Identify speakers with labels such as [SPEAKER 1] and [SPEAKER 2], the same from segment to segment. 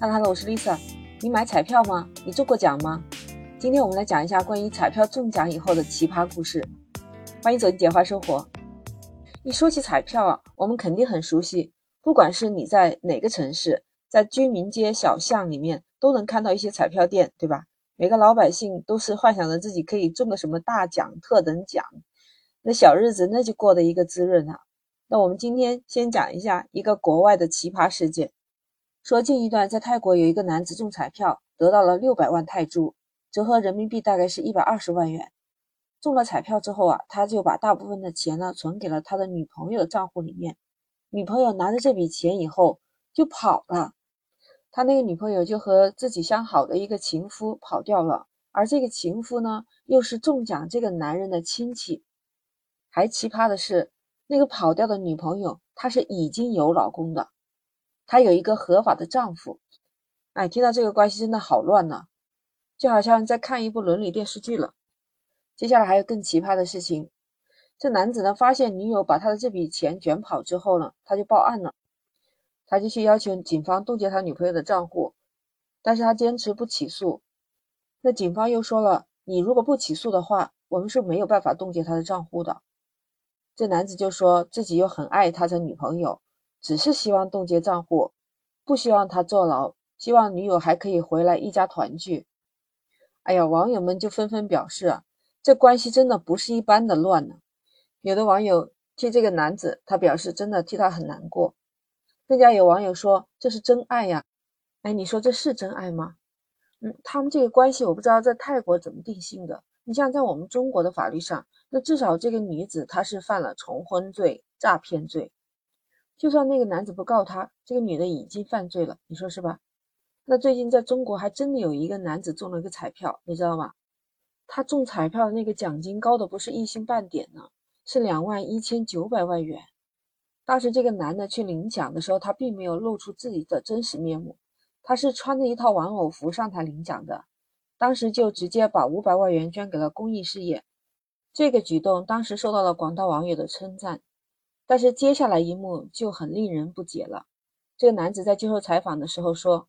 [SPEAKER 1] 哈喽哈喽我是 Lisa。你买彩票吗？你中过奖吗？今天我们来讲一下关于彩票中奖以后的奇葩故事。欢迎走进简化生活。一说起彩票啊，我们肯定很熟悉。不管是你在哪个城市，在居民街小巷里面，都能看到一些彩票店，对吧？每个老百姓都是幻想着自己可以中个什么大奖、特等奖，那小日子那就过得一个滋润啊。那我们今天先讲一下一个国外的奇葩事件。说近一段在泰国有一个男子中彩票得到了六百万泰铢，折合人民币大概是一百二十万元。中了彩票之后啊，他就把大部分的钱呢存给了他的女朋友的账户里面。女朋友拿着这笔钱以后就跑了，他那个女朋友就和自己相好的一个情夫跑掉了。而这个情夫呢，又是中奖这个男人的亲戚。还奇葩的是，那个跑掉的女朋友她是已经有老公的。她有一个合法的丈夫，哎，听到这个关系真的好乱呐，就好像在看一部伦理电视剧了。接下来还有更奇葩的事情，这男子呢发现女友把他的这笔钱卷跑之后呢，他就报案了，他就去要求警方冻结他女朋友的账户，但是他坚持不起诉。那警方又说了，你如果不起诉的话，我们是没有办法冻结他的账户的。这男子就说自己又很爱他的女朋友。只是希望冻结账户，不希望他坐牢，希望女友还可以回来一家团聚。哎呀，网友们就纷纷表示啊，这关系真的不是一般的乱呢。有的网友替这个男子，他表示真的替他很难过。更加有网友说这是真爱呀。哎，你说这是真爱吗？嗯，他们这个关系我不知道在泰国怎么定性的。你像在我们中国的法律上，那至少这个女子她是犯了重婚罪、诈骗罪。就算那个男子不告他，这个女的已经犯罪了，你说是吧？那最近在中国还真的有一个男子中了一个彩票，你知道吗？他中彩票的那个奖金高的不是一星半点呢，是两万一千九百万元。当时这个男的去领奖的时候，他并没有露出自己的真实面目，他是穿着一套玩偶服上台领奖的。当时就直接把五百万元捐给了公益事业，这个举动当时受到了广大网友的称赞。但是接下来一幕就很令人不解了。这个男子在接受采访的时候说，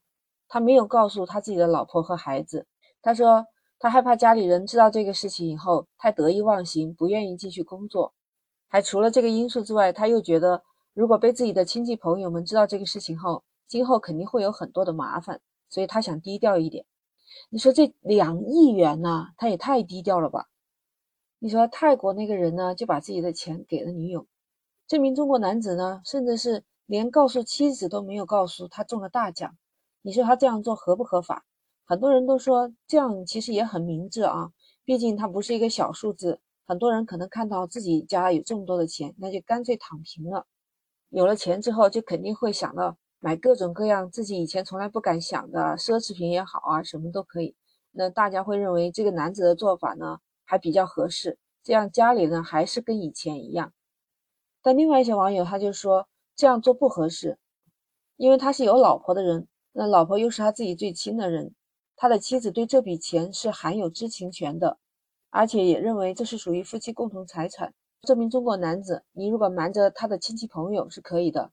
[SPEAKER 1] 他没有告诉他自己的老婆和孩子。他说他害怕家里人知道这个事情以后太得意忘形，不愿意继续工作。还除了这个因素之外，他又觉得如果被自己的亲戚朋友们知道这个事情后，今后肯定会有很多的麻烦，所以他想低调一点。你说这两亿元呢，他也太低调了吧？你说泰国那个人呢，就把自己的钱给了女友。这名中国男子呢，甚至是连告诉妻子都没有告诉他中了大奖。你说他这样做合不合法？很多人都说这样其实也很明智啊，毕竟他不是一个小数字。很多人可能看到自己家有这么多的钱，那就干脆躺平了。有了钱之后，就肯定会想到买各种各样自己以前从来不敢想的奢侈品也好啊，什么都可以。那大家会认为这个男子的做法呢，还比较合适。这样家里呢，还是跟以前一样。但另外一些网友他就说这样做不合适，因为他是有老婆的人，那老婆又是他自己最亲的人，他的妻子对这笔钱是含有知情权的，而且也认为这是属于夫妻共同财产。这名中国男子，你如果瞒着他的亲戚朋友是可以的，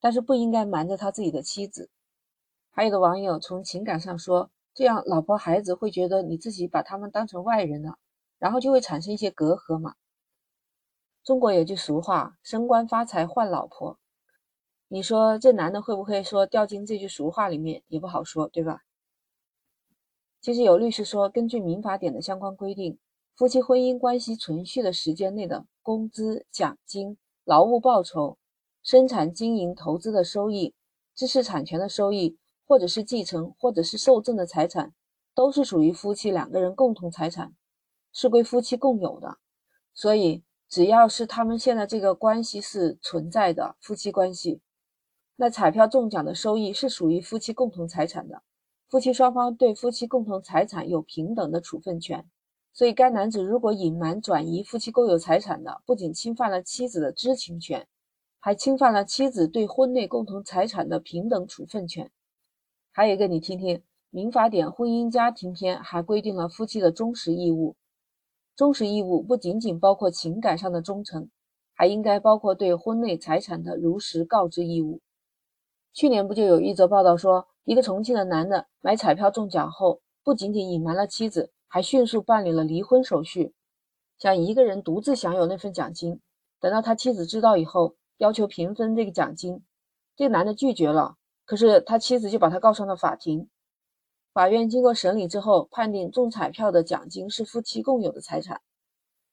[SPEAKER 1] 但是不应该瞒着他自己的妻子。还有的网友从情感上说，这样老婆孩子会觉得你自己把他们当成外人了，然后就会产生一些隔阂嘛。中国有句俗话“升官发财换老婆”，你说这男的会不会说掉进这句俗话里面也不好说，对吧？其实有律师说，根据民法典的相关规定，夫妻婚姻关系存续的时间内的工资、奖金、劳务报酬、生产经营投资的收益、知识产权的收益，或者是继承或者是受赠的财产，都是属于夫妻两个人共同财产，是归夫妻共有的，所以。只要是他们现在这个关系是存在的夫妻关系，那彩票中奖的收益是属于夫妻共同财产的，夫妻双方对夫妻共同财产有平等的处分权。所以，该男子如果隐瞒转移夫妻共有财产的，不仅侵犯了妻子的知情权，还侵犯了妻子对婚内共同财产的平等处分权。还有一个，你听听，《民法典婚姻家庭篇》还规定了夫妻的忠实义务。忠实义务不仅仅包括情感上的忠诚，还应该包括对婚内财产的如实告知义务。去年不就有一则报道说，一个重庆的男的买彩票中奖后，不仅仅隐瞒了妻子，还迅速办理了离婚手续，想一个人独自享有那份奖金。等到他妻子知道以后，要求平分这个奖金，这个男的拒绝了。可是他妻子就把他告上了法庭。法院经过审理之后，判定中彩票的奖金是夫妻共有的财产，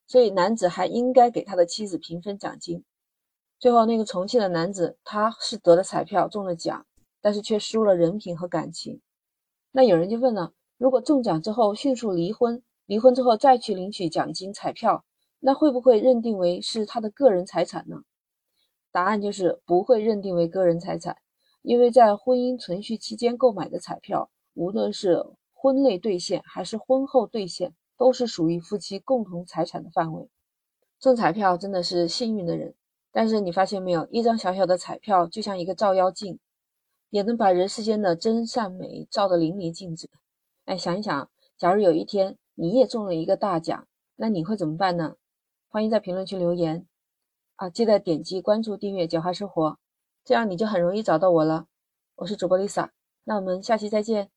[SPEAKER 1] 所以男子还应该给他的妻子平分奖金。最后，那个重庆的男子他是得了彩票中了奖，但是却输了人品和感情。那有人就问了：如果中奖之后迅速离婚，离婚之后再去领取奖金彩票，那会不会认定为是他的个人财产呢？答案就是不会认定为个人财产，因为在婚姻存续期间购买的彩票，无论是婚内兑现还是婚后兑现，都是属于夫妻共同财产的范围。中彩票真的是幸运的人。但是你发现没有，一张小小的彩票就像一个照妖镜，也能把人世间的真善美照得淋漓尽致。哎，想一想，假如有一天你也中了一个大奖，那你会怎么办呢？欢迎在评论区留言啊！记得点击关注、订阅“简化生活”，这样你就很容易找到我了。我是主播 Lisa，那我们下期再见。